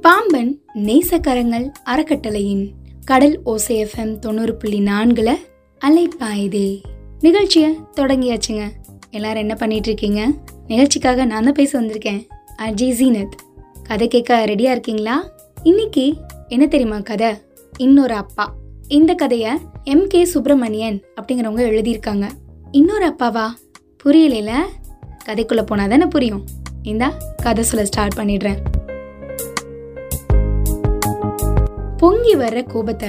பாம்பன் நேசக்கரங்கள் அறக்கட்டளையின் கடல் ஓசைஎஃப்எம் தொண்ணூறு புள்ளி நான்குல அலைப்பாயுதே. நிகழ்ச்சியை தொடங்கியாச்சுங்க. எல்லாரும் என்ன பண்ணிட்டு இருக்கீங்க நிகழ்ச்சிக்காக நான் தான் பேச வந்திருக்கேன். அஜய் ஜீனத். கதை கேட்க ரெடியா இருக்கீங்களா? இன்னைக்கு என்ன தெரியுமா கதை? இன்னொரு அப்பா. இந்த கதைய எம் கே சுப்பிரமணியன் அப்படிங்கிறவங்க எழுதியிருக்காங்க. இன்னொரு அப்பாவா? புரியல கதைக்குள்ள போனா தானே புரியும். இந்தா கதை சொல்ல ஸ்டார்ட் பண்ணிடுறேன். பொங்கி வர்ற கோபத்தை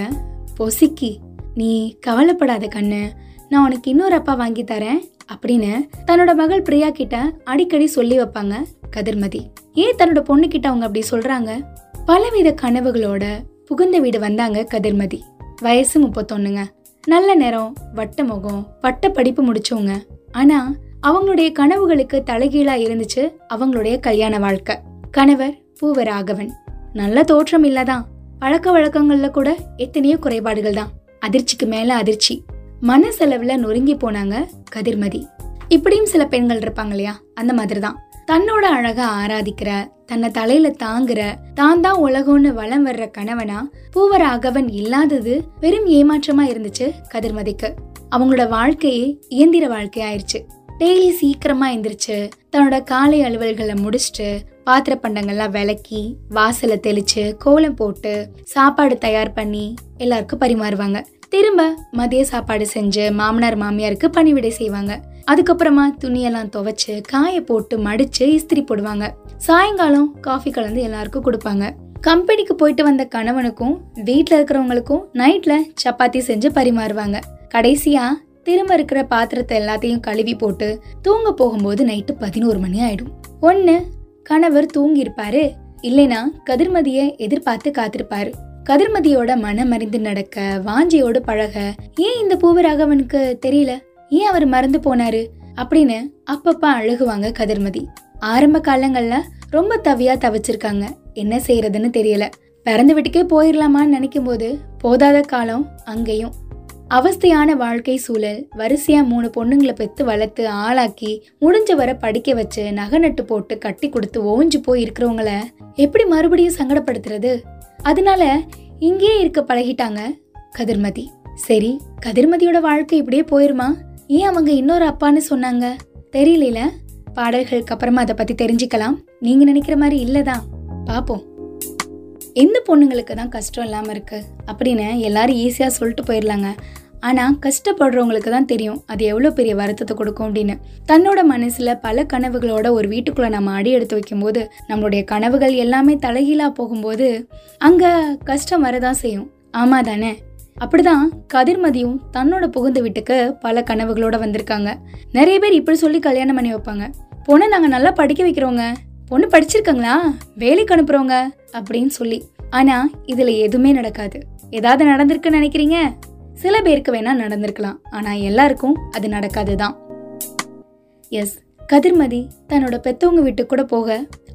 பொசுக்கி நீ கவலைப்படாத கண்ணு நான் உனக்கு இன்னொரு அப்பா வாங்கி தரேன் அப்படின்னு தன்னோட மகள் பிரியா கிட்ட அடிக்கடி சொல்லி வைப்பாங்க கதிர்மதி. ஏன் தன்னோட பொண்ணு கிட்ட அவங்க அப்படி சொல்றாங்க? பலவித கனவுகளோட புகுந்த வீடு வந்தாங்க கதிர்மதி. வயசு முப்பத்தொன்னுங்க. நல்ல நேரம் வட்ட முகம் வட்ட படிப்பு முடிச்சவங்க. ஆனா அவங்களுடைய கனவுகளுக்கு தலைகீழா இருந்துச்சு அவங்களுடைய கல்யாண வாழ்க்கை. கணவர் பூவராகவன். நல்ல தோற்றம் இல்லதான். பழக்க வழக்கங்கள்ல கூட எத்தனையோ குறைபாடுகள் தான். அதிர்ச்சிக்கு மேல அதிர்ச்சி. மனசெலவுல நொறுங்கி போனாங்க கதிர்மதி. இப்படியும் சில பெண்கள் இருப்பாங்க இல்லையா? அந்த மாதிரி தான் தன்னோட அழக ஆராதிக்கிற தன்னை தலையில தாங்குற தான் தான் உலகம்னு வளம் வர்ற கணவனா பூவராகவன் இல்லாதது வெறும் ஏமாற்றமா இருந்துச்சு கதிர்மதிக்கு. அவங்களோட வாழ்க்கையே இயந்திர வாழ்க்கையாயிருச்சு. டெய்லி சீக்கிரமா எந்திரிச்சு தன்னோட காலை அலுவல்களை முடிச்சுட்டு பாத்திர பண்டங்கள்லாம் விளக்கி வாசலை தெளிச்சு கோலம் போட்டு சாப்பாடு தயார் பண்ணி எல்லாருக்கும் பரிமாறுவாங்க. திரும்ப மதிய சாப்பாடு செஞ்சு மாமனார் மாமியாருக்கு பணிவிடை செய்வாங்க. அதுக்கப்புறமா துணியெல்லாம் துவைச்சு காய போட்டு மடிச்சு இஸ்திரி போடுவாங்க. சாயங்காலம் காஃபி கலந்து எல்லாருக்கும் கொடுப்பாங்க. கம்பெனிக்கு போயிட்டு வந்த கணவனுக்கும் வீட்டில் இருக்கிறவங்களுக்கும் நைட்ல சப்பாத்தி செஞ்சு பரிமாறுவாங்க. கடைசியா திரும்ப இருக்கிற பாத்திரத்தை எல்லாத்தையும் கழுவி போட்டு தூங்க போகும்போது நைட்டு பதினோரு மணி ஆயிடும். ஒன்னு கணவர் தூங்கியிருப்பாரு. இல்லைனா கதிர்மதிய எதிர்பார்த்து காத்திருப்பாரு. கதிர்மதியோட மனம் அறிந்து நடக்க வாஞ்சியோடு பழக ஏன் இந்த பூவராகவனுக்கு தெரியல? ஏன் அவர் மறந்து போனாரு? அப்படின்னு அப்பப்ப அழுகுவாங்க கதிர்மதி. ஆரம்ப காலங்கள்ல ரொம்ப தவியா தவிச்சிருக்காங்க. என்ன செய்யறதுன்னு தெரியல. பிறந்த வீட்டுக்கே போயிடலாமான்னு நினைக்கும் போது போதாத காலம் அங்கேயும் அவஸ்தையான வாழ்க்கை சூழல் வரிசையா மூணு பொண்ணுங்களை பெற்று வளர்த்து ஆளாக்கி முடிஞ்ச வர படிக்க வச்சு நகை நட்டு போட்டு கட்டி கொடுத்து ஓஞ்சு போய் இருக்கிறவங்கள எப்படி மறுபடியும் சங்கடப்படுத்துறது? அதனால இங்கேயே இருக்க பழகிட்டாங்க கதிர்மதி. சரி கதிர்மதியோட வாழ்க்கை இப்படியே போயிருமா? ஏன் அவங்க இன்னொரு அப்பான்னு சொன்னாங்க? தெரியல பாடல்களுக்கு அப்புறமா அதை பத்தி தெரிஞ்சுக்கலாம். நீங்க நினைக்கிற மாதிரி இல்லதான். பாப்போம். எந்த பொண்ணுங்களுக்கு தான் கஷ்டம் இல்லாம இருக்கு? அப்படின்னு எல்லாரும் ஈஸியா சொல்லிட்டு போயிடலாங்க. ஆனா கஷ்டப்படுறவங்களுக்கு தான் தெரியும் அது எவ்வளவு பெரிய வருத்தத்தை கொடுக்கும் அப்படின்னு. தன்னோட மனசுல பல கனவுகளோட ஒரு வீட்டுக்குள்ள நம்ம அடி எடுத்து வைக்கும்போது நம்மளுடைய கனவுகள் எல்லாமே தலைகீழா போகும்போது அங்க கஷ்டம் வரதான் செய்யும். ஆமா தானே? அப்படிதான் கதிர்மதியும் தன்னோட புகுந்த வீட்டுக்கு பல கனவுகளோட வந்திருக்காங்க. நிறைய பேர் இப்படி சொல்லி கல்யாணம் பண்ணி வைப்பாங்க. பொண்ணை நாங்க நல்லா படிக்க வைக்கிறோங்க. பொண்ணு படிச்சிருக்காங்களா? வேலைக்கு அனுப்புறோங்க. அப்படின்னு சொல்லி. ஆனா இதுல எதுவுமே நடக்காது. ஏதாவது நடந்திருக்குன்னு நினைக்கிறீங்க? சில பேருக்கு வேணா நடந்திருக்கலாம் ஆனா எல்லாருக்கும் அது நடக்காது தான் எஸ் கதிர்மதி தன்னோட பெத்தவங்க வீட்டுக்கு கூட போக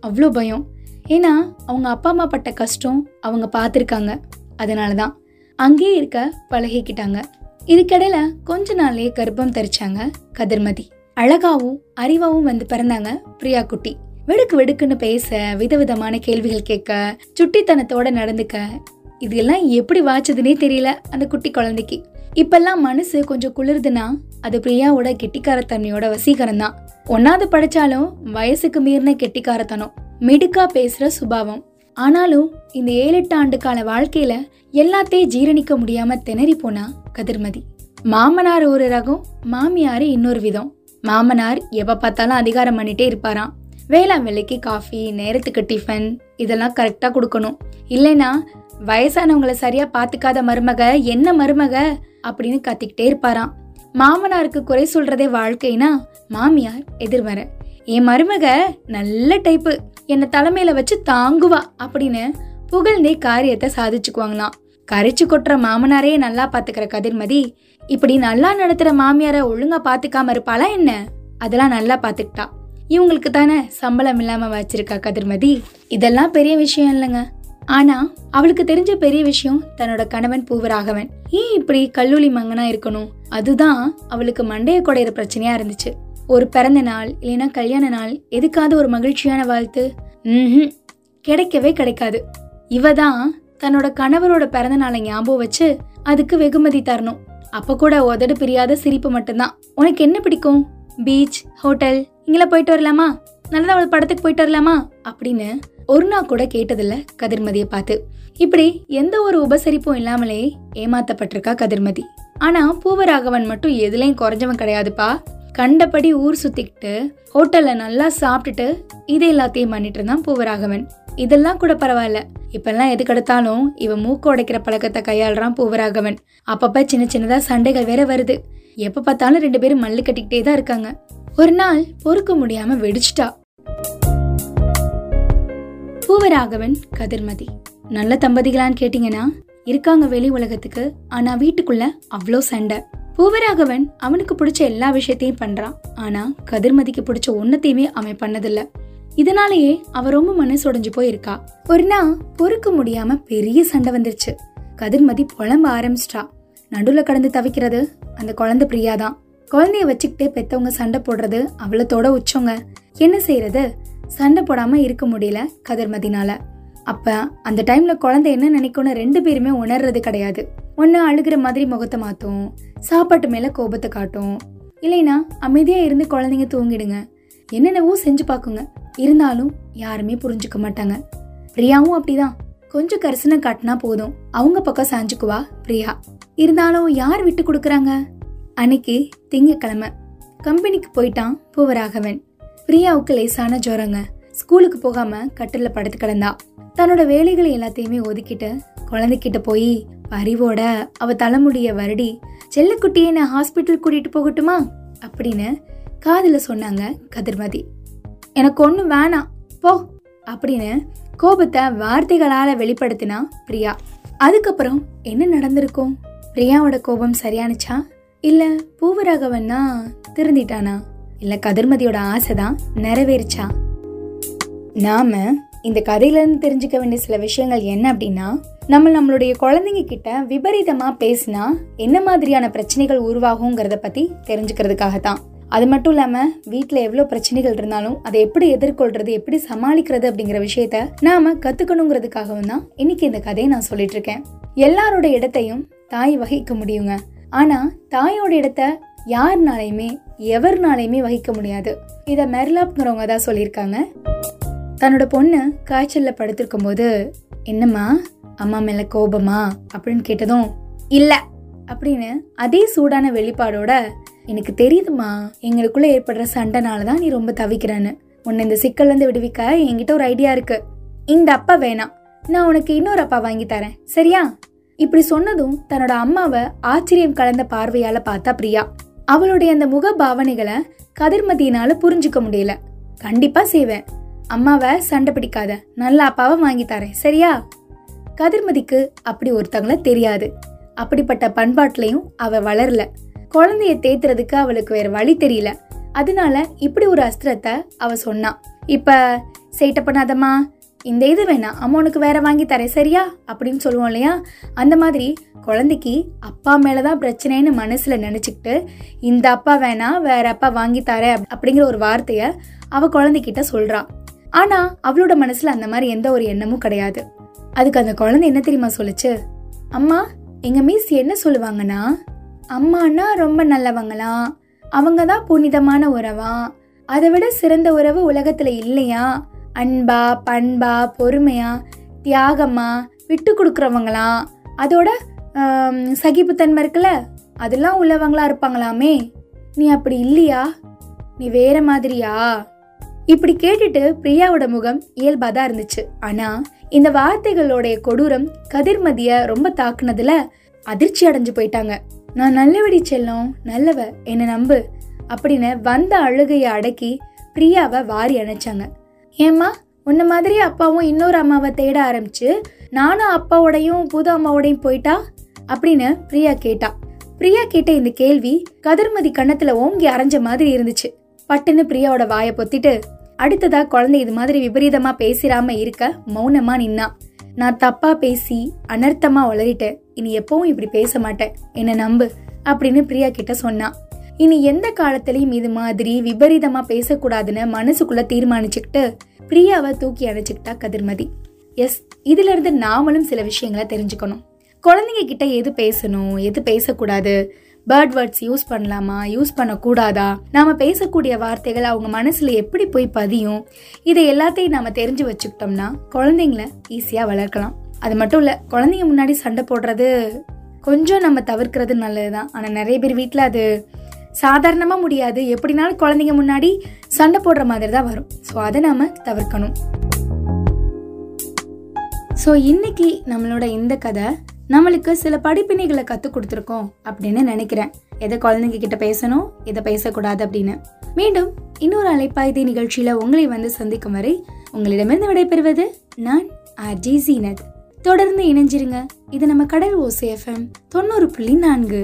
அவ்வளோ பயம். ஏன்னா அவங்க அப்பா அம்மா பட்ட கஷ்டம் அவங்க பார்த்துருக்காங்க அதனால தான் அங்கேயே இருக்க பழகிக்கிட்டாங்க. இதுக்கிடையில கொஞ்ச நாள்லயே கர்ப்பம் தரிச்சாங்க கதிர்மதி. அழகாவும் அறிவாவும் வந்து பிறந்தாங்க பிரியா குட்டி. வெடுக்கு வெடுக்குன்னு பேச விதவிதமான கேள்விகள் கேட்க சுட்டித்தனத்தோட நடந்துக்க இதெல்லாம் எப்படி வாச்சதுன்னே தெரியல அந்த குட்டி குழந்தைக்கு. இப்பெல்லாம் மனசு கொஞ்சம் குளிருதுன்னா அது பிரியாவோட கெட்டிக்காரத்தன்மையோட வசீகரம் தான் ஒன்னாவது படிச்சாலும் வயசுக்கு மீறின கெட்டிக்காரத்தனம் மிடுக்கா பேசுற சுபாவம். ஆனாலும் இந்த ஏழு எட்டு ஆண்டு கால வாழ்க்கையில எல்லாத்தையும் ஜீரணிக்க முடியாம திணறி போனா கதிர்மதி. மாமனார் ஒரு ரகம் மாமியார் இன்னொரு விதம். மாமனார் எப்ப பார்த்தாலும் அதிகாரம் பண்ணிட்டே இருப்பாராம். வேளாண் வேலைக்கு காஃபி நேரத்துக்கு டிஃபன் இதெல்லாம் கரெக்டா கொடுக்கணும். இல்லைன்னா வயசானவங்களை சரியா பாத்துக்காத மருமக என்ன மருமக? அப்படின்னு கத்திக்கிட்டே இருப்பாராம். மாமனாருக்கு குறை சொல்றதே வாழ்க்கைனா மாமியார் எதிர்வர என் மருமக நல்ல டைப்பு. என்னை தலைமையில வச்சு தாங்குவா. அப்படின்னு புகழ்ந்தே காரியத்தை சாதிச்சுக்குவாங்களாம். கரைச்சு கொட்டுற மாமனாரையே நல்லா பாத்துக்கிற கதிர்மதி இப்படி நல்லா நடத்துற மாமியார ஒழுங்கா பாத்துக்காம இருப்பாளா என்ன? அதெல்லாம் நல்லா பாத்துக்கிட்டா. இவங்களுக்கு தானே சம்பளம் இல்லாம வச்சிருக்கா கதிர்மதி. இதெல்லாம் பெரிய விஷயம் இல்லைங்க. ஆனா அவளுக்கு தெரிஞ்ச பெரிய விஷயம் தன்னோட கணவன் பூவராகவன். ஏன் இப்படி கல்லூலி மங்கனா இருக்கணும்? அதுதான் அவளுக்கு மண்டைய குடையிற பிரச்சனையா இருந்துச்சு. ஒரு பிறந்த நாள் இல்லைன்னா கல்யாண நாள் எதுக்காவது ஒரு மகிழ்ச்சியான வாழ்த்து? ம் கிடைக்கவே கிடைக்காது. இவ தான் தன்னோட கணவரோட பிறந்த நாளை ஞாபகம் வச்சு அதுக்கு வெகுமதி தரணும். அப்ப கூட உதடு பிரியாத சிரிப்பு மட்டும்தான். உனக்கு என்ன பிடிக்கும்? பீச் ஹோட்டல் இங்கெல்லாம் போயிட்டு வரலாமா? நல்லதா அவள் படத்துக்கு போயிட்டு வரலாமா? அப்படின்னு ஒரு நாள் கூட கேட்டதில்ல கதிர்மதியை பார்த்து. இப்படி எந்த ஒரு உபசரிப்பும் இல்லாமலே ஏமாத்தப்பட்டிருக்கா கதிர்மதி. ஆனா பூவராகவன் மட்டும் எதுலையும் குறைஞ்சவன் கிடையாதுப்பா. கண்டபடி ஊர் சுத்திக்கிட்டு ஹோட்டல்ல நல்லா சாப்பிட்டுட்டு இது எல்லாத்தையும் பண்ணிட்டு இருந்தான் பூவராகவன். இதெல்லாம் கூட பரவாயில்ல. இப்பெல்லாம் எது கிடைத்தாலும் இவன் மூக்கு உடைக்கிற பழக்கத்தை கையாளுறான் பூவராகவன். அப்பப்ப சின்ன சின்னதா சண்டைகள் வேற வருது. எப்ப பார்த்தாலும் ரெண்டு பேரும் மல்லு கட்டிக்கிட்டே தான் இருக்காங்க. ஒரு நாள் பொறுக்க முடியாம வெடிச்சிட்டா. பூவராகவன் கதிர்மதி. நல்ல தம்பதிகளான்னு கேட்டீங்கன்னா இருக்காங்க வெளி உலகத்துக்கு ஆனா வீட்டுக்குள்ள அவ்வளோ சண்டை. பூவராகவன் அவனுக்கு பிடிச்ச எல்லா விஷயத்தையும் பண்றான். ஆனா கதிர்மதிக்கு பிடிச்ச ஒன்னத்தையுமே அவன் பண்ணதில்ல. இதனாலேயே அவ ரொம்ப மனசு உடஞ்சு போயிருக்கா. ஒரு நாள் பொறுக்க முடியாம பெரிய சண்டை வந்துருச்சு. கதிர்மதி புலம்ப ஆரம்பிச்சிட்டா. நடுவுல கடந்து தவிக்கிறது அந்த குழந்தை பிரியாதான். குழந்தைய வச்சுக்கிட்டே பெத்தவங்க சண்டை போடுறது அவ்வளத்தோட உச்சவங்க. என்ன செய்யறது சண்டை போடாமல் இருக்க முடியல கதிர்மதினால. அப்போ அந்த டைமில் குழந்தை என்ன நினைக்கும்னு ரெண்டு பேருமே உணர்றது கிடையாது. ஒன்று அழுகிற மாதிரி முகத்தை மாற்றும் சாப்பாட்டு மேலே கோபத்தை காட்டும். இல்லைனா அமைதியாக இருந்து குழந்தைங்க தூங்கிடுங்க. என்னென்னவோ செஞ்சு பார்க்குங்க. இருந்தாலும் யாருமே புரிஞ்சுக்க மாட்டாங்க. பிரியாவும் அப்படிதான். கொஞ்சம் கரிசனை காட்டினா போதும். அவங்க பக்கம் சாஞ்சுக்குவா பிரியா. இருந்தாலும் யார் விட்டு கொடுக்குறாங்க? அன்னைக்கு திங்கக்கிழமை. கம்பெனிக்கு போயிட்டான் பூவராகவன். பிரியாவுக்கு லேசான ஜோரங்க ஸ்கூலுக்கு போகாம கட்டில படுத்து கிடந்தா. தன்னோட வேலைகளை எல்லாத்தையுமே ஒதுக்கிட்டு குழந்தைகிட்ட போய் பரிவோட அவ தலைமுடிய வருடி செல்லக்குட்டியை நான் ஹாஸ்பிட்டல் கூட்டிட்டு போகட்டுமா? அப்படின்னு காதில் சொன்னாங்க கதிர்மதி. எனக்கு ஒன்றும் வேணாம். போ அப்படின்னு கோபத்தை வார்த்தைகளால் வெளிப்படுத்தினா பிரியா. அதுக்கப்புறம் என்ன நடந்திருக்கும்? பிரியாவோட கோபம் சரியானுச்சா? இல்லை பூவராகவன்னா திருந்திட்டானா? இல்லை கதிர்மதியோட ஆசைதான் நிறைவேறிச்சா? நாம இந்த கதையிலேருந்து தெரிஞ்சுக்க வேண்டிய சில விஷயங்கள் என்ன அப்படின்னா நம்ம நம்மளுடைய குழந்தைங்க கிட்ட விபரீதமாக பேசினா என்ன மாதிரியான பிரச்சனைகள் உருவாகுங்கிறத பற்றி தெரிஞ்சுக்கிறதுக்காக தான். அது மட்டும் இல்லாமல் வீட்டில் எவ்வளோ பிரச்சனைகள் இருந்தாலும் அதை எப்படி எதிர்கொள்கிறது எப்படி சமாளிக்கிறது அப்படிங்கிற விஷயத்த நாம் கற்றுக்கணுங்கிறதுக்காகவும் தான் இன்னைக்கு இந்த கதையை நான் சொல்லிட்டு இருக்கேன். எல்லாரோட இடத்தையும் தாய் வகிக்க முடியுங்க. ஆனால் தாயோட இடத்த யாருனாலையுமே எவர்னாலையுமே வகிக்க முடியாது. இதை மெர்லாப்ங்கிறவங்க தான் சொல்லியிருக்காங்க. தன்னோட பொண்ணு காய்ச்சலில் படுத்திருக்கும் போது என்னம்மா அம்மா மேலே கோபமா? அப்படின்னு கேட்டதும் இல்லை. அப்படின்னு அதே சூடான வெளிப்பாடோட எனக்கு தெரியுதுமா எங்களுக்குள்ள ஏற்படுற சண்டைனால தான் நீ ரொம்ப தவிக்கிறேன்னு. உன்னை இந்த சிக்கல்லேருந்து விடுவிக்க என்கிட்ட ஒரு ஐடியா இருக்கு. இந்த அப்பா வேணாம். நான் உனக்கு இன்னொரு அப்பா வாங்கி தரேன். சரியா? இப்படி சொன்னதும் தன்னோட அம்மாவை ஆச்சரியம் கலந்த பார்வையால பார்த்தா பிரியா. அவளுடைய அந்த முக பாவனைகளை கதிர்மதியினால புரிஞ்சுக்க முடியல. கண்டிப்பா செய்வேன். அம்மாவை சண்டை பிடிக்காத. நல்ல அப்பாவை வாங்கி தரேன். சரியா? கதிர்மதிக்கு அப்படி ஒருத்தவங்கள தெரியாது. அப்படிப்பட்ட பண்பாட்டிலையும் அவ வளரல. குழந்தைய தேத்துறதுக்கு அவளுக்கு வேற வழி தெரியல. அதனால இப்படி ஒரு அஸ்திரத்தை அவ சொன்னான் இப்ப சேட்டை பண்ணாதம்மா. இந்த இது வேணாம். அம்மா உனக்கு வேற வாங்கி தரேன் சரியா? அப்படின்னு சொல்லுவோம் இல்லையா? அந்த மாதிரி குழந்தைக்கு அப்பா மேலதான் பிரச்சனைன்னு மனசுல நினைச்சுக்கிட்டு இந்த அப்பா வேணா வேற அப்பா வாங்கி தரேன் அப்படிங்கிற ஒரு வார்த்தைய அவ குழந்தைகிட்ட சொல்றா. ஆனா அவளோட மனசுல அந்த மாதிரி எந்த ஒரு எண்ணமும் கிடையாது. அதுக்கு அந்த குழந்தை என்ன தெரியுமா சொல்லுச்சு? அம்மா எங்க மிஸ் என்ன சொல்லுவாங்கன்னா அம்மானா ரொம்ப நல்லவங்களாம் அவங்க தான் புனிதமான உறவா? அதை விட சிறந்த உறவு உலகத்துல இல்லையா? அன்பா பண்பா பொறுமையா தியாகமா விட்டு கொடுக்குறவங்களாம் அதோட சகிப்புத்தன்மை இருக்குல்ல? அதெல்லாம் உள்ளவங்களா இருப்பாங்களாமே? நீ அப்படி இல்லையா? நீ வேற மாதிரியா? இப்படி கேட்டுட்டு பிரியாவோட முகம் இயல்பா தான் இருந்துச்சு. ஆனா இந்த வார்த்தைகளோடைய கொடூரம் கதிர்மதிய ரொம்ப தாக்குனதுல அதிர்ச்சி அடைஞ்சு போயிட்டாங்க. நான் நல்லபடி செல்லும் நல்லவ என்ன நம்பு அப்படின்னு வந்த அழுகையை அடக்கி பிரியாவை வாரி அணைச்சாங்க. ஏம்மா உன்ன மாதிரி அப்பாவும் இன்னொரு அம்மாவை தேட ஆரம்பிச்சு நானும் அப்பாவோடையும் புது அம்மாவோடையும் போயிட்டா? அப்படின்னு பிரியா கேட்டா. பிரியா கேட்ட இந்த கேள்வி கதிர்மதி கண்ணத்துல ஓங்கி அரைஞ்ச மாதிரி இருந்துச்சு. பட்டுன்னு பிரியாவோட வாயை பொத்திட்டு அடுத்ததா குழந்தை இது மாதிரி விபரீதமா பேசிராம இருக்க மௌனமா நின்னா. நான் தப்பா பேசி அனர்த்தமா வளரிட்டேன் இனி எப்பவும் இப்படி பேச மாட்டேன். என்ன நம்பு அப்படின்னு பிரியா கிட்ட சொன்னா. இனி எந்த காலத்திலையும் இது மாதிரி விபரீதமா பேசக்கூடாதுன்னு மனசுக்குள்ள தீர்மானிச்சுக்கிட்டு பிரியாவை தூக்கி அணைச்சுக்கிட்டா கதிர்மதி. எஸ் இதுல இருந்து நாமளும் சில விஷயங்களை தெரிஞ்சுக்கணும். குழந்தைங்க கிட்ட எது பேசணும் எது பேசக்கூடாது பேர்ட் வேர்ட்ஸ் யூஸ் பண்ணலாமா யூஸ் பண்ணக்கூடாதா? நாம பேசக்கூடிய வார்த்தைகள் அவங்க மனசுல எப்படி போய் பதியும்? இதை எல்லாத்தையும் நாம தெரிஞ்சு வச்சுக்கிட்டோம்னா குழந்தைங்கள ஈஸியா வளர்க்கலாம். அது மட்டும் இல்ல குழந்தைங்க முன்னாடி சண்டை போடுறது கொஞ்சம் நம்ம தவிர்க்கிறது நல்லதுதான். ஆனா நிறைய பேர் வீட்டில் அது சாதாரணமாக முடியாது. எப்படினாலும் குழந்தைங்க முன்னாடி சண்டை போடுற மாதிரி தான் வரும். ஸோ அதை நாம் தவிர்க்கணும். ஸோ இன்னைக்கு நம்மளோட இந்த கதை நம்மளுக்கு சில படிப்பினைகளை கற்றுக் கொடுத்துருக்கோம் அப்படின்னு நினைக்கிறேன். எதை குழந்தைங்க கிட்ட பேசணும் எதை பேசக்கூடாது அப்படின்னு. மீண்டும் இன்னொரு அலைப்பாய்தி நிகழ்ச்சியில் உங்களை வந்து சந்திக்கும் வரை உங்களிடமிருந்து விடைபெறுவது நான் ஆர்ஜி ஜீனத். தொடர்ந்து இணைஞ்சிருங்க. இது நம்ம கடல் ஓசை எஃப்எம் தொண்ணூறு புள்ளி நான்கு.